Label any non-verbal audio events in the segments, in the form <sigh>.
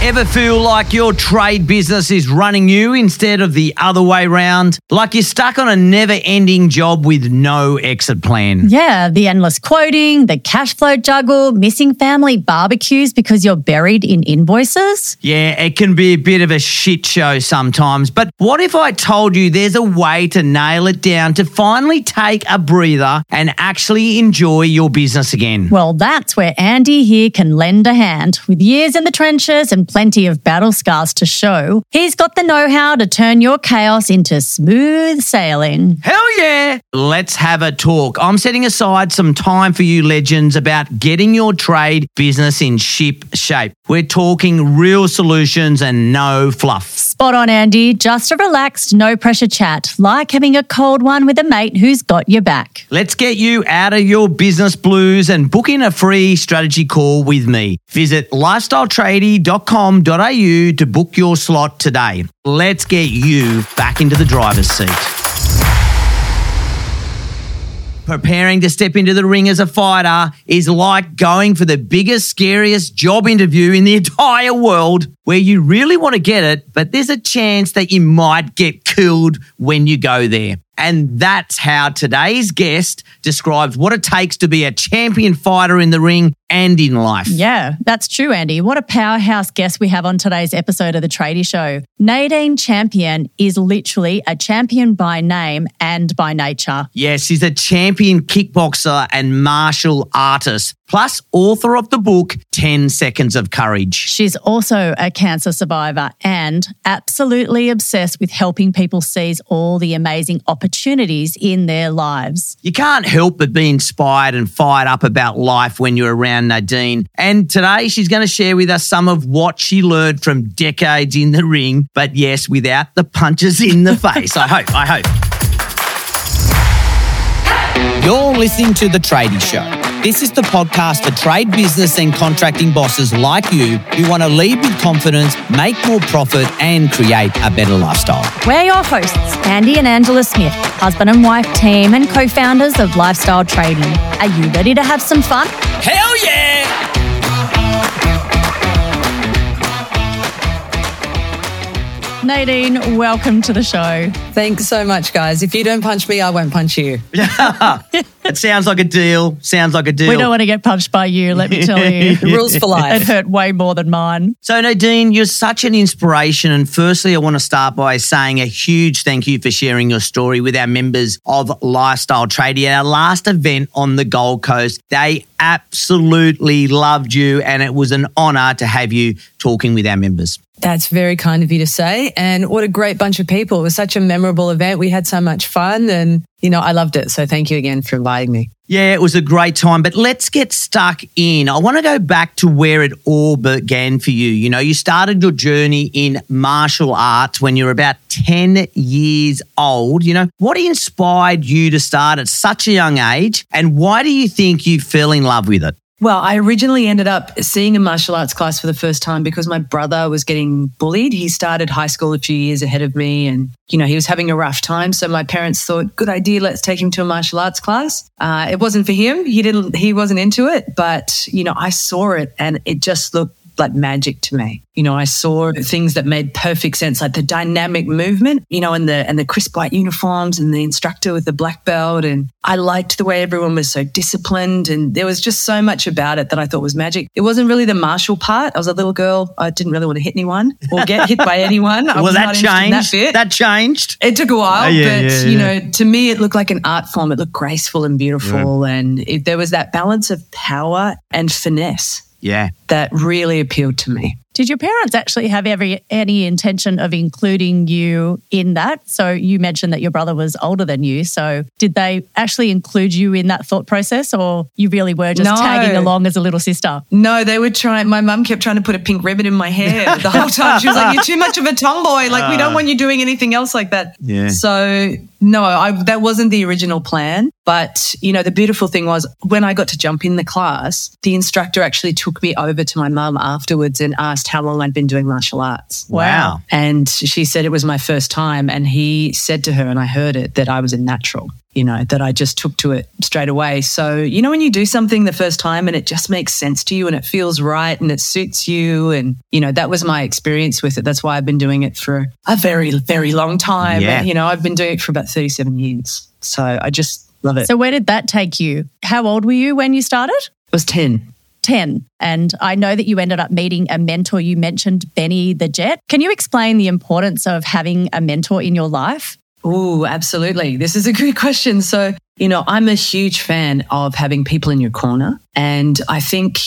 Ever feel like your trade business is running you instead of the other way round? Like you're stuck on a never ending job with no exit plan? Yeah, the endless quoting, the cash flow juggle, missing family barbecues because you're buried in invoices. Yeah, it can be a bit of a shit show sometimes. But what if I told you there's a way to nail it down to finally take a breather and actually enjoy your business again? Well, that's where Andy here can lend a hand. With years in the trenches and plenty of battle scars to show, he's got the know how to turn your chaos into smooth sailing. Hell yeah! Let's have a talk. I'm setting aside some time for you legends about getting your trade business in ship shape. We're talking real solutions and no fluff. Spot on, Andy. Just a relaxed, no pressure chat, like having a cold one with a mate who's got your back. Let's get you out of your business blues and book in a free strategy call with me. Visit lifestyletradie.com.au to book your slot today. Let's get you back into the driver's seat. Preparing to step into the ring as a fighter is like going for the biggest, scariest job interview in the <laughs> entire world where you really want to get it, but there's a chance that you might get killed when you go there. And that's how today's guest describes what it takes to be a champion fighter in the ring and in life. Yeah, that's true, Andy. What a powerhouse guest we have on today's episode of The Tradie Show. Nadine Champion is literally a champion by name and by nature. Yes, she's a champion kickboxer and martial artist, plus author of the book 10 Seconds of Courage. She's also a cancer survivor and absolutely obsessed with helping people seize all the amazing opportunities in their lives. You can't help but be inspired and fired up about life when you're around Nadine. And today she's going to share with us some of what she learned from decades in the ring, but yes, without the punches in the face. I hope, I hope. You're listening to The Tradie Show. This is the podcast for trade business and contracting bosses like you who want to lead with confidence, make more profit, and create a better lifestyle. We're your hosts, Andy and Angela Smith, husband and wife team and co founders of Lifestyle Tradie. Are you ready to have some fun? Hell yeah! Nadine, welcome to the show. Thanks so much, guys. If you don't punch me, I won't punch you. <laughs> It sounds like a deal. Sounds like a deal. We don't want to get punched by you, let me <laughs> tell you. <laughs> Rules for life. It hurt way more than mine. So, Nadine, you're such an inspiration. And firstly, I want to start by saying a huge thank you for sharing your story with our members of Lifestyle Tradie. At our last event on the Gold Coast, they absolutely loved you, and it was an honor to have you talking with our members. That's very kind of you to say. And what a great bunch of people. It was such a memorable event. We had so much fun and, you know, I loved it. So thank you again for inviting me. Yeah, it was a great time, but let's get stuck in. I want to go back to where it all began for you. You know, you started your journey in martial arts when you were about 10 years old. You know, what inspired you to start at such a young age, and why do you think you fell in love with it? Well, I originally ended up seeing a martial arts class for the first time because my brother was getting bullied. He started high school a few years ahead of me and, you know, he was having a rough time. So my parents thought, good idea, let's take him to a martial arts class. Uh, it wasn't for him. He didn't, he wasn't into it, but, you know, I saw it and it just looked like magic to me. You know, I saw things that made perfect sense, like the dynamic movement, you know, and the and the crisp white uniforms and the instructor with the black belt. And I liked the way everyone was so disciplined. And there was just so much about it that I thought was magic. It wasn't really the martial part. I was a little girl. I didn't really want to hit anyone or get hit by <laughs> anyone. I well, was that changed. That, that changed. It took a while, Oh, yeah, but yeah, you know, to me, it looked like an art form. It looked graceful and beautiful, and it, there was that balance of power and finesse Yeah. that really appealed to me. Did your parents actually have every any intention of including you in that? So you mentioned that your brother was older than you. So did they actually include you in that thought process, or you really were just No. tagging along as a little sister? No, they were trying. My mum kept trying to put a pink ribbon in my hair the whole time. She was like, "You're too much of a tomboy. Like, we don't ah. want you doing anything else like that." Yeah. So no, I, that wasn't the original plan. But you know, the beautiful thing was when I got to jump in the class, the instructor actually took me over to my mum afterwards and asked asked how long I'd been doing martial arts. Wow. And she said it was my first time. And he said to her, and I heard it, that I was a natural, you know, that I just took to it straight away. So, you know, when you do something the first time and it just makes sense to you and it feels right and it suits you. And, you know, that was my experience with it. That's why I've been doing it for a very, very long time. Yeah. You know, I've been doing it for about 37 years. So I just love it. So, where did that take you? How old were you when you started? I was 10. 10. And I know that you ended up meeting a mentor. You mentioned Benny the Jet. Can you explain the importance of having a mentor in your life? Oh, absolutely. This is a good <laughs> question. So, you know, I'm a huge fan of having people in your corner. And I think,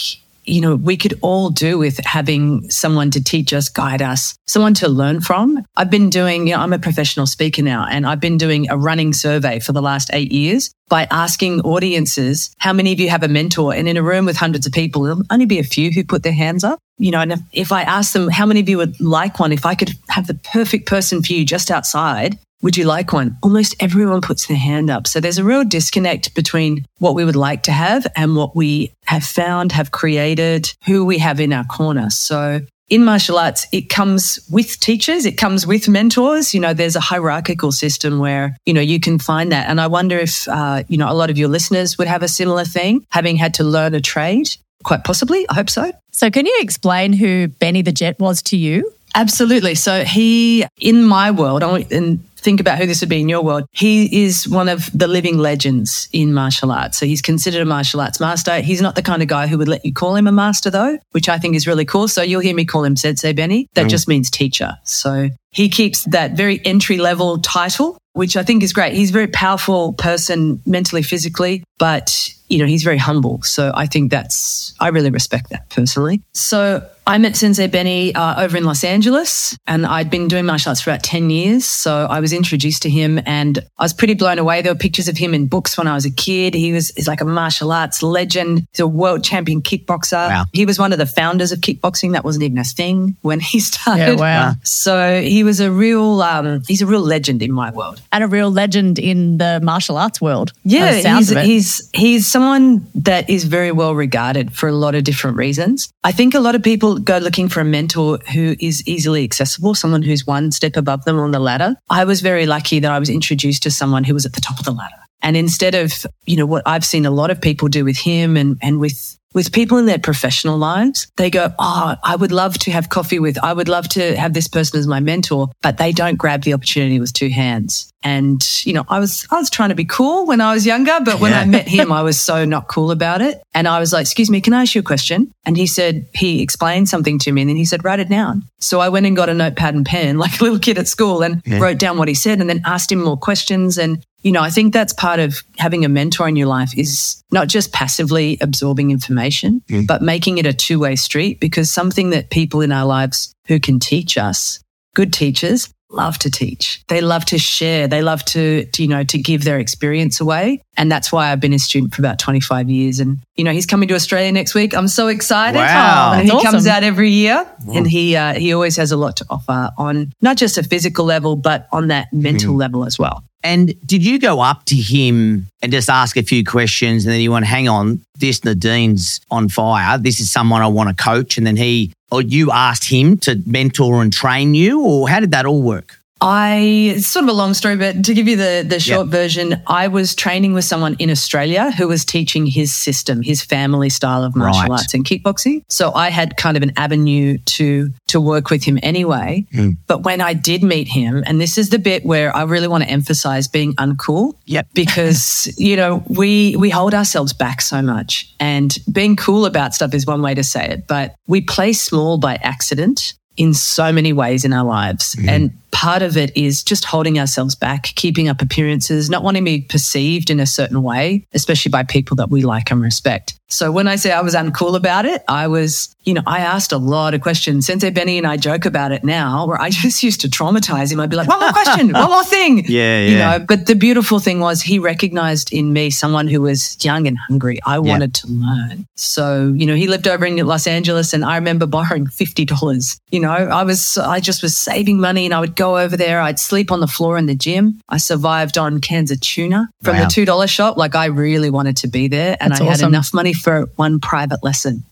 you know, we could all do with having someone to teach us, guide us, someone to learn from. I've been doing, you know, I'm a professional speaker now, and I've been doing a running survey for the last eight years by asking audiences, how many of you have a mentor? And in a room with hundreds of people, there'll only be a few who put their hands up. You know, and if, if I ask them, how many of you would like one? If I could have the perfect person for you just outside, would you like one? Almost everyone puts their hand up. So there's a real disconnect between what we would like to have and what we have found, have created, who we have in our corner. So in martial arts, it comes with teachers, it comes with mentors. You know, there's a hierarchical system where, you know, you can find that. And I wonder if, uh, you know, a lot of your listeners would have a similar thing, having had to learn a trade. Quite possibly. I hope so. So, can you explain who Benny the Jet was to you? Absolutely. So he, in my world, and think about who this would be in your world. He is one of the living legends in martial arts. So he's considered a martial arts master. He's not the kind of guy who would let you call him a master though, which I think is really cool. So you'll hear me call him Sensei Benny. That mm. just means teacher. So he keeps that very entry level title, which I think is great. He's a very powerful person mentally, physically, but you know, he's very humble. So I think that's, I really respect that personally. So I met Sensei Benny uh, over in Los Angeles and I'd been doing martial arts for about 10 years. So I was introduced to him and I was pretty blown away. There were pictures of him in books when I was a kid. He was, he's like a martial arts legend. He's a world champion kickboxer. Wow. He was one of the founders of kickboxing. That wasn't even a thing when he <laughs> started. Yeah, wow. So he was a real, um, he's a real legend in my world. And a real legend in the martial arts world. Yeah, he's, he's he's someone that is very well regarded for a lot of different reasons. I think a lot of people go looking for a mentor who is easily accessible, someone who's one step above them on the ladder. I was very lucky that I was introduced to someone who was at the top of the ladder. And instead of, you know, what I've seen a lot of people do with him and, and with with people in their professional lives, they go, Oh, I would love to have coffee with, I would love to have this person as my mentor, but they don't grab the opportunity with two hands. And, you know, I was, I was trying to be cool when I was younger, but when Yeah. I met him, I was so not cool about it. And I was like, excuse me, can I ask you a question? And he said, he explained something to me and then he said, write it down. So I went and got a notepad and pen <laughs> like a little kid at school and Yeah. wrote down what he said and then asked him more questions. And, you know, I think that's part of having a mentor in your life is not just passively absorbing information, but making it a two way street because something that people in our lives who can teach us, good teachers, love to teach. They love to share. They love to, to, you know, to give their experience away. And that's why I've been a student for about 25 years. And, you know, he's coming to Australia next week. I'm so excited. Wow. And he That's comes out every year and he, uh, he always has a lot to offer on not just a physical level, but on that mental level as well. And did you go up to him and just ask a few questions and then you went, hang on, this Nadine's on fire. This is someone I want to coach. And then he, or you asked him to mentor and train you, or how did that all work? I it's sort of a long story, but to give you the the short version, I was training with someone in Australia who was teaching his system, his family style of martial Right. arts and kickboxing. So I had kind of an avenue to to work with him anyway. Hmm. But when I did meet him, and this is the bit where I really want to emphasize being uncool. Yep. <laughs> Because, you know, we we hold ourselves back so much. And being cool about stuff is one way to say it, but we play small by accident in so many ways in our lives. Hmm. And part of it is just holding ourselves back, keeping up appearances, not wanting to be perceived in a certain way, especially by people that we like and respect. So when I say I was uncool about it, I was, you know, I asked a lot of questions. Sensei Benny and I joke about it now, where I <laughs> just used to traumatize him. I'd be like, one more question, <laughs> one more thing. Yeah, You yeah. know, but the beautiful thing was he recognized in me someone who was young and hungry. I wanted to learn. So, you know, he lived over in Los Angeles and I remember borrowing $50. You know, I was, I just was saving money and I would go over there. I'd sleep on the floor in the gym. I survived on cans of tuna from Wow. the $2 shop. Like I really wanted to be there. And That's I awesome. had enough money for one private lesson.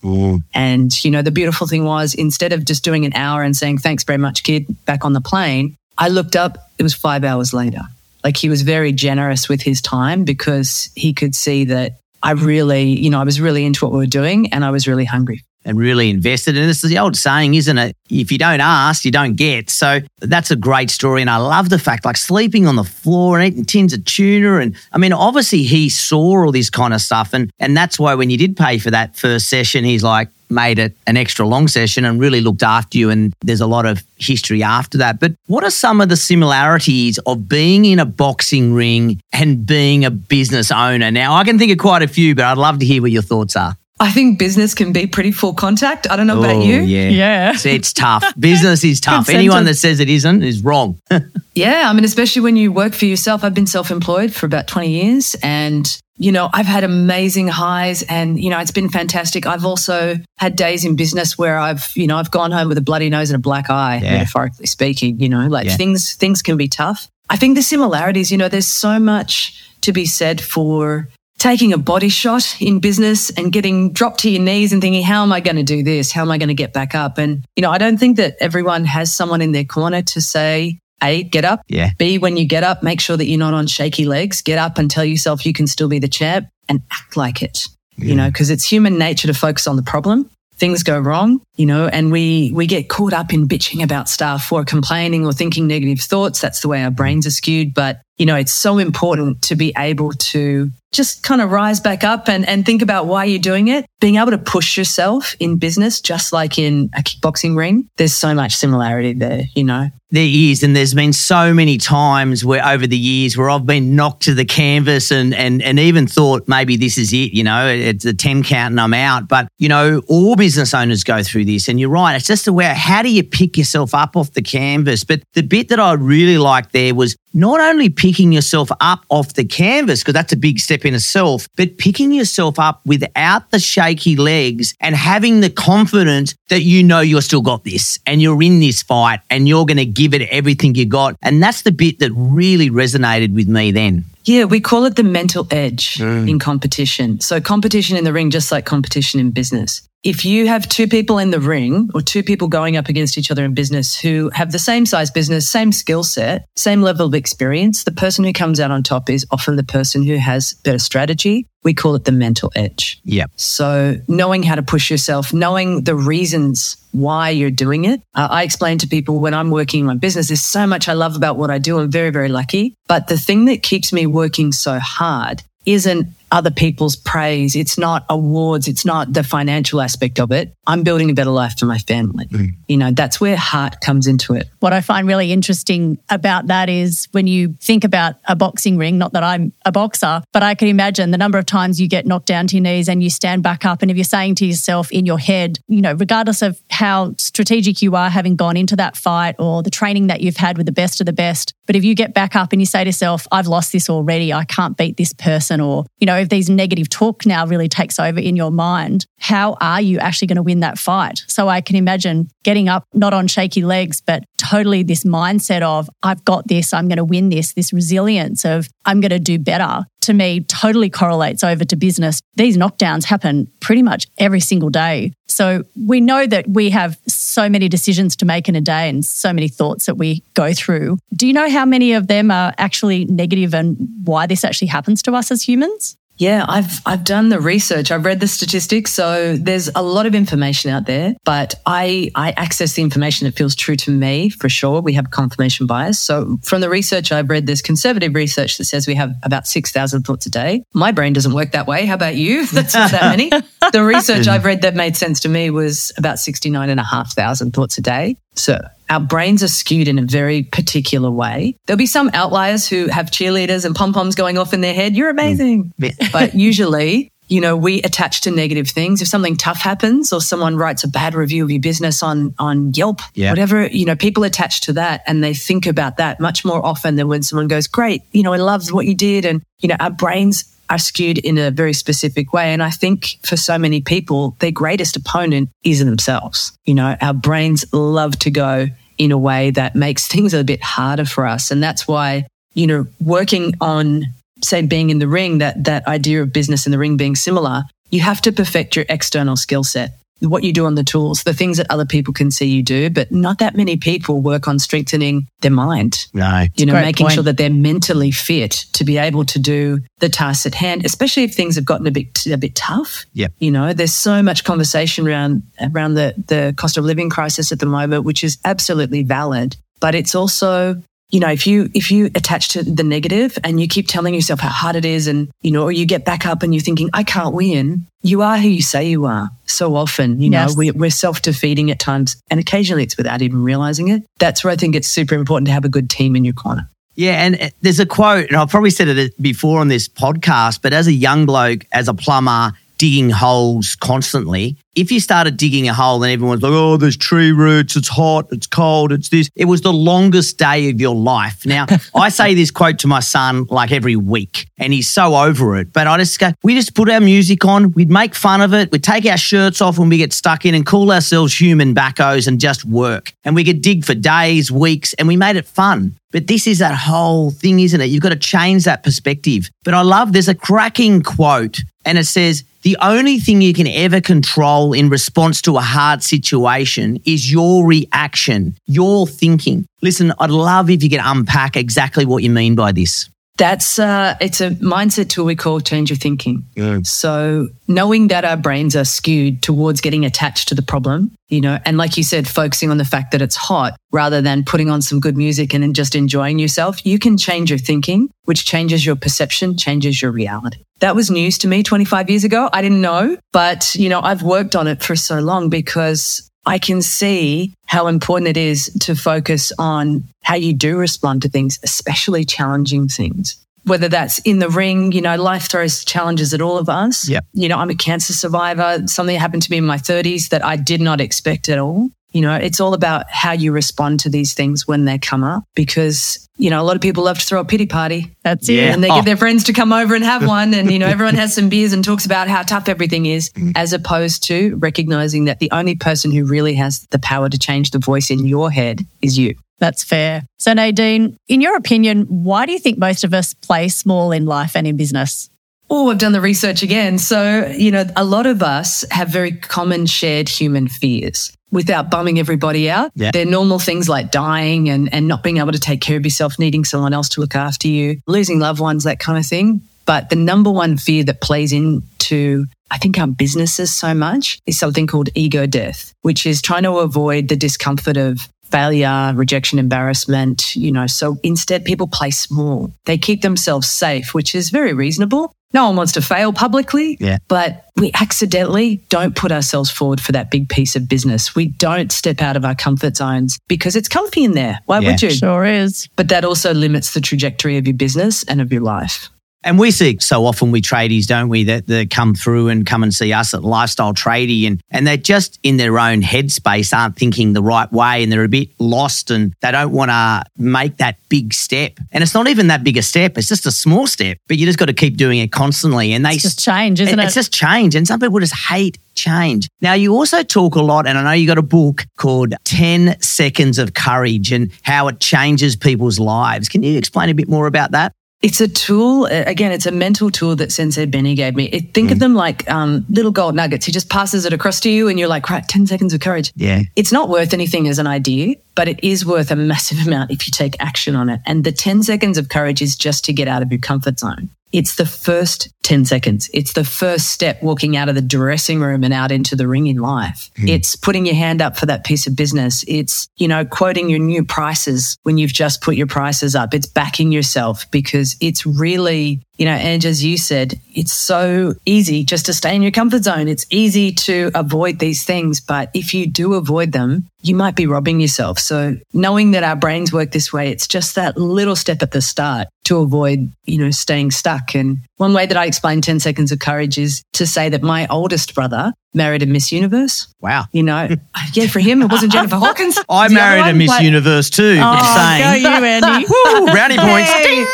And, you know, the beautiful thing was instead of just doing an hour and saying, thanks very much, kid, back on the plane, I looked up, it was five hours later. Like he was very generous with his time because he could see that I really, you know, I was really into what we were doing and I was really hungry. And really invested. And this is the old saying, isn't it? If you don't ask, you don't get. So that's a great story. And I love the fact, like sleeping on the floor and eating tins of tuna. And I mean, obviously he saw all this kind of stuff. And, and that's why when you did pay for that first session, he's like, made it an extra long session and really looked after you. And there's a lot of history after that. But what are some of the similarities of being in a boxing ring and being a business owner? Now, I can think of quite a few, but I'd love to hear what your thoughts are. I think business can be pretty full contact. I don't know about Oh, you. Yeah. Yeah. It's, it's tough. <laughs> Business is tough. Good Anyone sentence. that says it isn't is wrong. <laughs> Yeah, I mean, especially when you work for yourself. I've been self employed for about 20 years and, you know, I've had amazing highs and, you know, it's been fantastic. I've also had days in business where I've, you know, I've gone home with a bloody nose and a black eye, Yeah. metaphorically speaking, you know, like Yeah. things, things can be tough. I think the similarities, you know, there's so much to be said for taking a body shot in business and getting dropped to your knees and thinking, how am I going to do this? How am I going to get back up? And, you know, I don't think that everyone has someone in their corner to say, A, get up. Yeah. B, when you get up, make sure that you're not on shaky legs. Get up and tell yourself you can still be the champ and act like it, you know, because it's human nature to focus on the problem. Things go wrong, you know, and we, we get caught up in bitching about stuff or complaining or thinking negative thoughts. That's the way our brains are skewed. But, you know, it's so important to be able to just kind of rise back up and, and think about why you're doing it. Being able to push yourself in business, just like in a kickboxing ring, there's so much similarity there, you know. There is, and there's been so many times where over the years where I've been knocked to the canvas and and and even thought maybe this is it, you know, it's a 10 count and I'm out. But you know, all business owners go through this, and you're right. It's just a way how do you pick yourself up off the canvas? But the bit that I really liked there was not only picking yourself up off the canvas, because that's a big step in itself, but picking yourself up without the shaky legs and having the confidence that you know you're still got this and you're in this fight and you're going to give it everything you got. And that's the bit that really resonated with me then. Yeah, we call it the mental edge mm. in competition. So, competition in the ring, just like competition in business. If you have two people in the ring or two people going up against each other in business who have the same size business, same skill set, same level of experience, the person who comes out on top is often the person who has better strategy. We call it the mental edge. Yep. So, knowing how to push yourself, knowing the reasons why you're doing it. Uh, I explain to people when I'm working in my business, there's so much I love about what I do. I'm very, very lucky. But the thing that keeps me working so hard isn't other people's praise. It's not awards. It's not the financial aspect of it. I'm building a better life for my family. Mm. You know, that's where heart comes into it. What I find really interesting about that is when you think about a boxing ring, not that I'm a boxer, but I can imagine the number of times you get knocked down to your knees and you stand back up. And if you're saying to yourself in your head, you know, regardless of how strategic you are having gone into that fight or the training that you've had with the best of the best, but if you get back up and you say to yourself, I've lost this already, I can't beat this person, or, you know, if these negative talk now really takes over in your mind, how are you actually going to win that fight? So I can imagine getting up, not on shaky legs, but totally this mindset of, I've got this, I'm going to win this, this resilience of, I'm going to do better. To me, totally correlates over to business. These knockdowns happen pretty much every single day. So we know that we have so many decisions to make in a day and so many thoughts that we go through. Do you know how many of them are actually negative and why this actually happens to us as humans? Yeah, I've I've done the research. I've read the statistics. So there's a lot of information out there, but I I access the information that feels true to me for sure. We have confirmation bias. So from the research I've read, there's conservative research that says we have about six thousand thoughts a day. My brain doesn't work that way. How about you? <laughs> That's not that many. <laughs> The research I've read that made sense to me was about sixty nine and a half thousand thoughts a day. So our brains are skewed in a very particular way. There'll be some outliers who have cheerleaders and pom poms going off in their head. You're amazing. Mm. but usually, you know, we attach to negative things. If something tough happens or someone writes a bad review of your business on, on Yelp, Yeah. whatever, you know, people attach to that and they think about that much more often than when someone goes, great, you know, I love what you did. And, you know, our brains are skewed in a very specific way. And I think for so many people, their greatest opponent is themselves. You know, our brains love to go in a way that makes <laughs> things a bit harder for us. And that's why, you know, working on, say, being in the ring, that, that idea of business in the ring being similar, you have to perfect your external skill set what you do on the tools, the things that other people can see you do, but not that many people work on strengthening their mind. No. You know, making point. sure that they're mentally fit to be able to do the tasks at hand, especially if things have gotten a bit a bit tough. Yeah. You know, there's so much conversation around around the the cost of living crisis at the moment, which is absolutely valid. But it's also you know, if you if you attach to the negative and you keep telling yourself how hard it is, and you know, or you get back up and you're thinking, I can't win, you are who you say you are. So often, you Yes. know, we, we're self defeating at times, and occasionally it's without even realizing it. That's where I think it's super important to have a good team in your corner. Yeah, and uh, there's a quote, and I've probably said it before on this podcast, but as a young bloke, as a plumber, digging holes constantly, if you started digging a hole and everyone's like, oh, there's tree roots, it's hot, it's cold, it's this, it was the longest day of your life. Now, <laughs> I say this quote to my son like every week, and he's so over it, but I just go, we just put our music on, we'd make fun of it, we'd take our shirts off when we get stuck in and call ourselves human backhoes and just work. And we could dig for days, weeks, and we made it fun. But this is that whole thing, isn't it? You've got to change that perspective. But I love there's a cracking quote, and it says, The only thing you can ever control in response to a hard situation is your reaction, your thinking. Listen, I'd love if you could unpack exactly what you mean by this. That's uh, it's a mindset tool we call change your thinking. So knowing that our brains are skewed towards getting attached to the problem, you know, and like you said, focusing on the fact that it's hot rather than putting on some good music and then just enjoying yourself, you can change your thinking, which changes your perception, changes your reality. That was news to me 25 years ago. I didn't know, but you know, I've worked on it for so long because I can see how important it is to focus on how you do respond to things, especially challenging things. Whether that's in the ring, you know, life throws challenges at all of us. Yep. You know, I'm a cancer survivor. Something happened to me in my 30s that I did not expect at all. You know, it's all about how you respond to these things when they come up because, you know, a lot of people love to throw a pity party That's it. Yeah. and they Oh. get their friends to come over and have <laughs> one and you know everyone has some beers and talks about how tough everything is mm-hmm. as opposed to recognizing that the only person who really has the power to change the voice in your head is you That's fair. So, Nadine, in your opinion, why do you think most of us play small in life and in business? Oh, I've done the research again. So, you know, a lot of us have very common shared human fears without bumming everybody out. Yeah. They're normal things like dying and, and not being able to take care of yourself, needing someone else to look after you, losing loved ones, that kind of thing. But the number one fear that plays into, I think, our businesses so much is something called ego death, which is trying to avoid the discomfort of failure, rejection, embarrassment, you know. So instead, people play small. They keep themselves safe, which is very reasonable. No one wants to fail publicly, Yeah. but we accidentally don't put ourselves forward for that big piece of business. We don't step out of our comfort zones because it's comfy in there. Why Yeah. would you? Sure is. But that also limits the trajectory of your business and of your life. And we see so often we tradies, don't we, that, that come through and come and see us at Lifestyle Tradie and, and they're just in their own headspace, aren't thinking the right way and they're a bit lost and they don't want to make that big step. And it's not even that big a step, it's just a small step, but you just got to keep doing it constantly. And they It's just change, isn't it? It's just change. And some people just hate change. Now, you also talk a lot, and I know you got a book called 10 Seconds of Courage and how it changes people's lives. Can you explain a bit more about that? It's a tool. uh, Again, it's a mental tool that Sensei Benny gave me. It, think of them like um, little gold nuggets. He just passes it across to you, and you're like, right, 10 seconds of courage. Yeah. It's not worth anything as an idea, but it is worth a <laughs> massive amount if you take action on it. And the 10 seconds of courage is just to get out of your comfort zone. It's the first 10 seconds. It's the first step walking out of the dressing room and out into the ring in life. Hmm. It's putting your hand up for that piece of business. It's, you know, quoting your new prices when you've just put your prices up. It's backing yourself because it's really, you know, and as you said, it's so easy just to stay in your comfort zone. It's easy to avoid these things. But if you do avoid them, you might be robbing yourself. So knowing that our brains work this way, it's just that little step at the start to avoid, you know, staying stuck. And one way that I explain 10 seconds of courage is to say that my oldest brother married a Miss Universe. Wow. You know, <laughs> yeah, for him, it wasn't Jennifer <laughs> Hawkins. I It was the other married a Miss Universe too. Oh, saying. go you, Andy. <laughs> Woo, brownie points. Hey.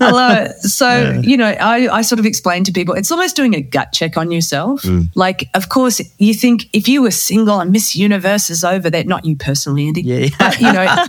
I love it. <laughs> So, you know, I, I sort of explain to people it's almost doing a gut check on yourself. Mm. Like, of course, you think if you were single and Miss Universe is over there, not you personally, Andy, Yeah. but, you know,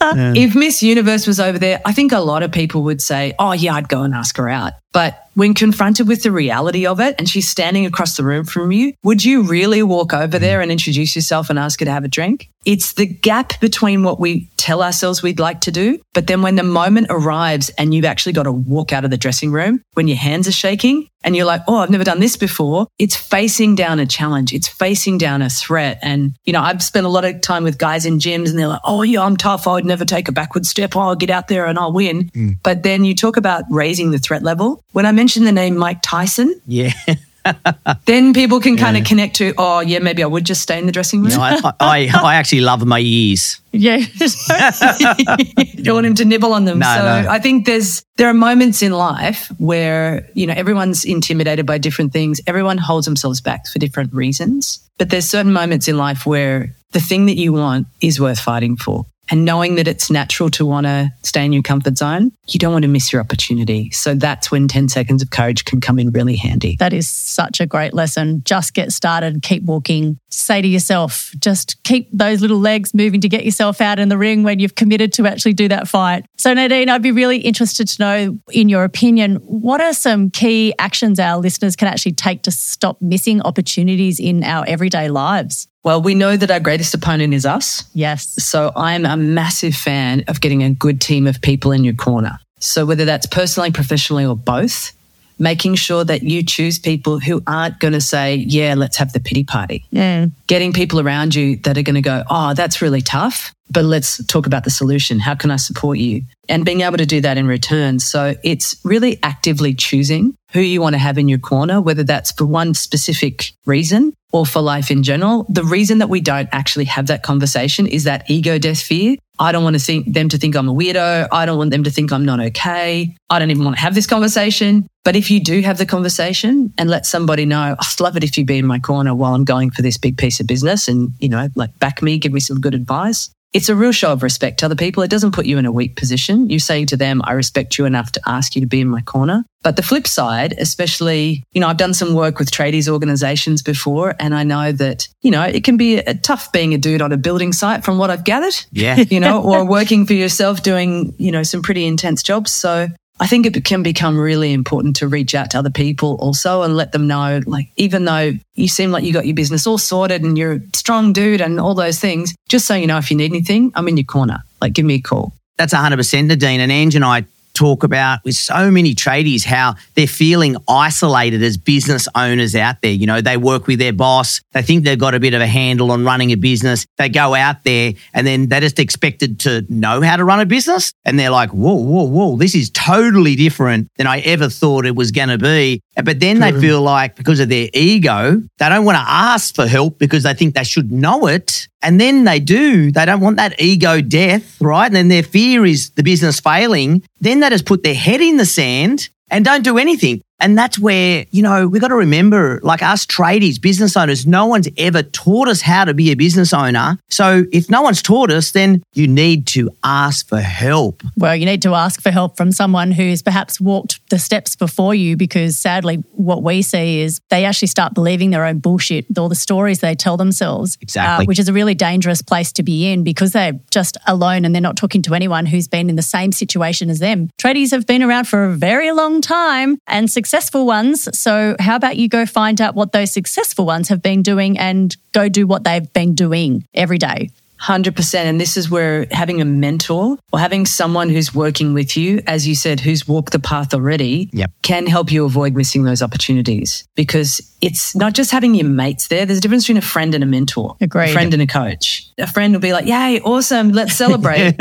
<laughs> if Miss Universe was over there, I think a lot of people would say, oh, yeah, I'd go and ask her out. But when confronted with the reality of it and she's standing across the room from you, would you really walk over there and introduce yourself and ask her to have a drink? It's the gap between what we tell ourselves we'd like to do, but then when the moment arrives and you've actually got to walk out of the dressing room, when your hands are shaking and you're like, oh, I've never done this before, it's facing down a challenge. It's facing down a threat. And, you know, I've spent a lot of time with guys in gyms and they're like, oh, yeah, I'm tough. I would never take a backward step. Oh, I'll get out there and I'll win. Mm. But then you talk about raising the threat level. When I mentioned the name Mike Tyson, Yeah. <laughs> <laughs> then people can kind of connect to, oh, yeah, maybe I would just stay in the dressing room. No, I, I, I <laughs> actually love my ears. Yeah. <laughs> you don't want him to nibble on them. No, so no. I think there's there are moments in life where you know everyone's intimidated by different things. Everyone holds themselves back for different reasons. But there's certain moments in life where the thing that you want is worth fighting for. And knowing that it's natural to want to stay in your comfort zone, you don't want to miss your opportunity. So that's when 10 seconds of courage can come in really handy. That is such a great lesson. Just get started, keep walking. Say to yourself, just keep those little legs moving to get yourself out in the ring when you've committed to actually do that fight. So, Nadine, I'd be really interested to know, in your opinion, what are some key actions our listeners can actually take to stop missing opportunities in our everyday lives? Well, we know that our greatest opponent is us. Yes. So I'm a massive fan of getting a good team of people in your corner. So whether that's personally, professionally, or both, making sure that you choose people who aren't going to say, yeah, let's have the pity party. Yeah. Getting people around you that are going to go, oh, that's really tough, but let's talk about the solution. How can I support you? And being able to do that in return. So it's really actively choosing who you want to have in your corner, whether that's for one specific reason or for life in general. The reason that we don't actually have that conversation is that ego death fear. I don't want to think them to think I'm a weirdo. I don't want them to think I'm not okay. I don't even want to have this conversation. But if you do have the conversation and let somebody know, I'd love it if you'd be in my corner while I'm going for this big piece of business and, you know, like back me, give me some good advice. It's a real show of respect to other people. It doesn't put you in a weak position. You say to them, I respect you enough to ask you to be in my corner. But the flip side, especially, you know, I've done some work with tradies organizations before, and I know that, you know, it can be a tough being a dude on a building site from what I've gathered. Yeah. You know, or <laughs> working for yourself doing, you know, some pretty intense jobs. So I think it can become really important to reach out to other people also and let them know, like, even though you seem like you got your business all sorted and you're a strong dude and all those things, just so you know, if you need anything, I'm in your corner. Like, give me a call. That's 100% Nadine. And Ange and I talk about with so many tradies how they're feeling isolated as business owners out there. You know, they work with their boss, they think they've got a bit of a handle on running a business. They go out there and then they're just expected to know how to run a business. And they're like, whoa, whoa, whoa, this is totally different than I ever thought it was going to be. But then they feel like because of their ego, they don't want to ask for help because they think they should know it. And then they do. They don't want that ego death, right? And then their fear is the business failing. Then they just put their head in the sand and don't do anything. And that's where, you know, we got to remember, like us tradies, business owners, no one's ever taught us how to be a business owner. So if no one's taught us, then you need to ask for help. Well, you need to ask for help from someone who's perhaps walked the steps before you because sadly, what we see is they actually start believing their own bullshit, all the stories they tell themselves. Exactly. uh, which is a really dangerous place to be in because they're just alone and they're not talking to anyone who's been in the same situation as them. Tradies have been around for a very long time and successful ones. So, how about you go find out what those successful ones have been doing and go do what they've been doing every day? 100%. And this is where having a mentor or having someone who's working with you, as you said, who's walked the path already, Yep. can help you avoid missing those opportunities because it's not just having your mates there. There's a difference between a friend and a mentor, Agreed. a friend and a coach. A friend will be like, Yay, awesome, let's celebrate.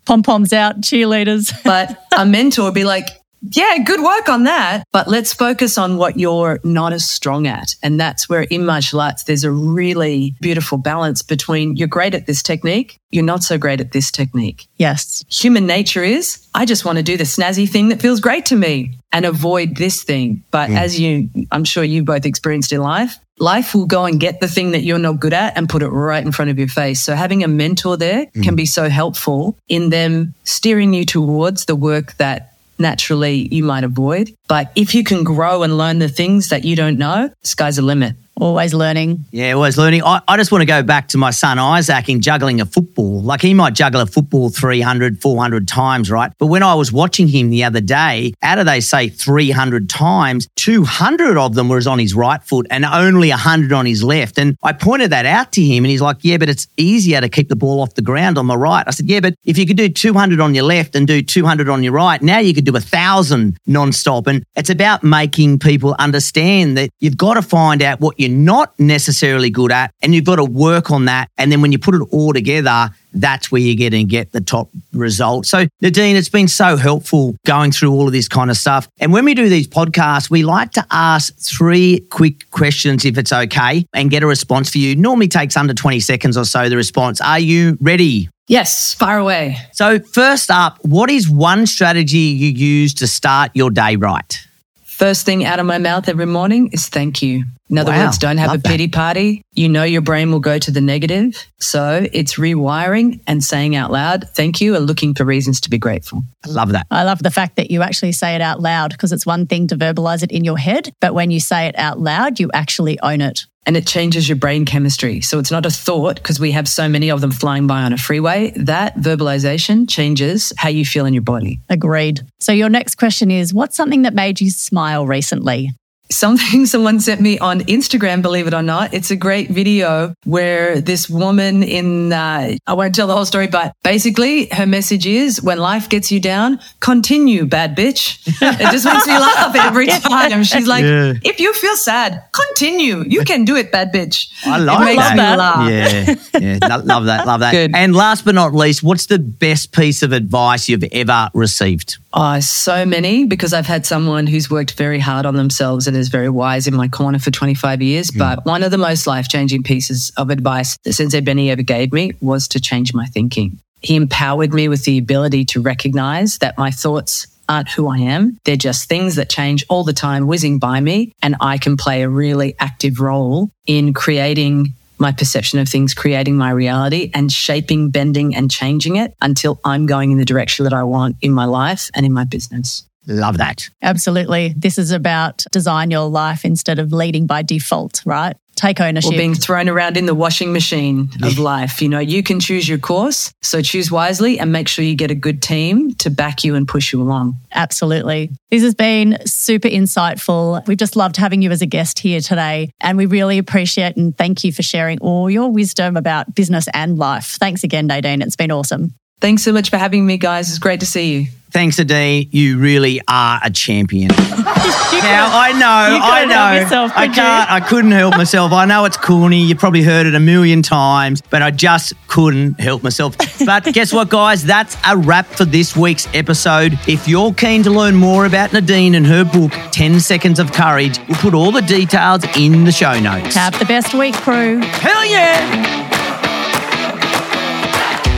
<laughs> Pom poms out, cheerleaders. but a mentor would be like, yeah, good work on that. But let's focus on what you're not as strong at. And that's where in martial arts, there's a really beautiful balance between you're great at this technique, you're not so great at this technique. yes. Human nature is, I just want to do the snazzy thing that feels great to me and avoid this thing. But hmm. as you, I'm sure you both experienced in life, life will go and get the thing that you're not good at and put it right in front of your face. So having a mentor there hmm. can be so helpful in them steering you towards the work that naturally you might avoid. But if you can grow and learn the things that you don't know, sky's the limit. Always learning. Yeah, always learning. I, I just want to go back to my son Isaac in juggling a football. Like he might juggle a football 300, 400 times, right? But when I was watching him the other day, out of they say 300 times, 200 of them was on his right foot and only 100 on his left. And I pointed that out to him and he's like, yeah, but it's easier to keep the ball off the ground on the right. I said, yeah, but if you could do 200 on your left and do 200 on your right, now you could do a thousand non-stop. And it's about making people understand that you've got to find out what you're not necessarily good at and you've got to work on that. And then when you put it all together, that's where you're going to get the top result. So, Nadine, it's been so helpful going through all of this kind of stuff. And when we do these podcasts, we like to ask three quick questions, if it's okay, and get a response for you. Normally takes under 20 seconds or so, the response. Are you ready? Yes, far away. So, first up, what is one strategy you use to start your day right? First thing out of my mouth every morning is thank you. In other Wow, words, don't have love a pity that. party. You know your brain will go to the negative. So it's rewiring and saying out loud, thank you, and looking for reasons to be grateful. I love that. I love the fact that you actually say it out loud because it's one thing to verbalize it in your head, but when you say it out loud, you actually own it. And it changes your brain chemistry. So it's not a thought because we have so many of them flying by on a freeway. That verbalization changes how you feel in your body. Agreed. So, your next question is what's something that made you smile recently? Something <laughs> someone sent me on Instagram, believe it or not. It's a great video where this woman in, uh, I won't tell the whole story, but basically her message is when life gets you down, continue, bad bitch. <laughs> it just makes me laugh every time. She's like, Yeah. if you feel sad, continue. You can do it, bad bitch. I like it makes that. me laugh. Yeah, yeah, <laughs> love that, love that. Good. And last but not least, what's the best piece of advice you've ever received? Oh, so many because I've had someone who's worked very hard on themselves and is very wise in my corner for 25 years. Hmm. But one of the most life changing pieces of advice that Sensei Benny ever gave me was to change my thinking. He empowered me with the ability to recognize that my thoughts aren't who I am. They're just things that change all the time, whizzing by me. And I can play a really active role in creating my perception of things, creating my reality and shaping, bending and changing it until I'm going in the direction that I want in my life and in my business. Love that. Absolutely. This is about design your life instead of leading by default, right? Take ownership. Or being thrown around in the washing machine of life. You know, you can choose your course. So choose wisely and make sure you get a good team to back you and push you along. Absolutely. This has been super insightful. We've just loved having you as a guest here today. And we really appreciate and thank you for sharing all your wisdom about business and life. Thanks again, Nadine. It's been awesome. Thanks so much for having me, guys. It's great to see you. Thanks, Nadine. You really are a champion. <laughs> now I know, You I know. help yourself, I could can't. I couldn't help myself. I know it's corny. You probably heard it a million times, but I just couldn't help myself. <laughs> But guess what, guys? That's a wrap for this week's episode. If you're keen to learn more about Nadine and her book, 10 Seconds of Courage, we'll put all the details in the show notes. Have the best week, crew. Hell yeah!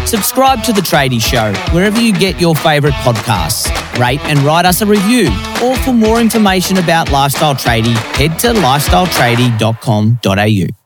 Subscribe to The Tradie Show wherever you get your favourite podcasts. Rate and write us a review. Or for more information about Lifestyle Tradie, head to lifestyletradie.com.au.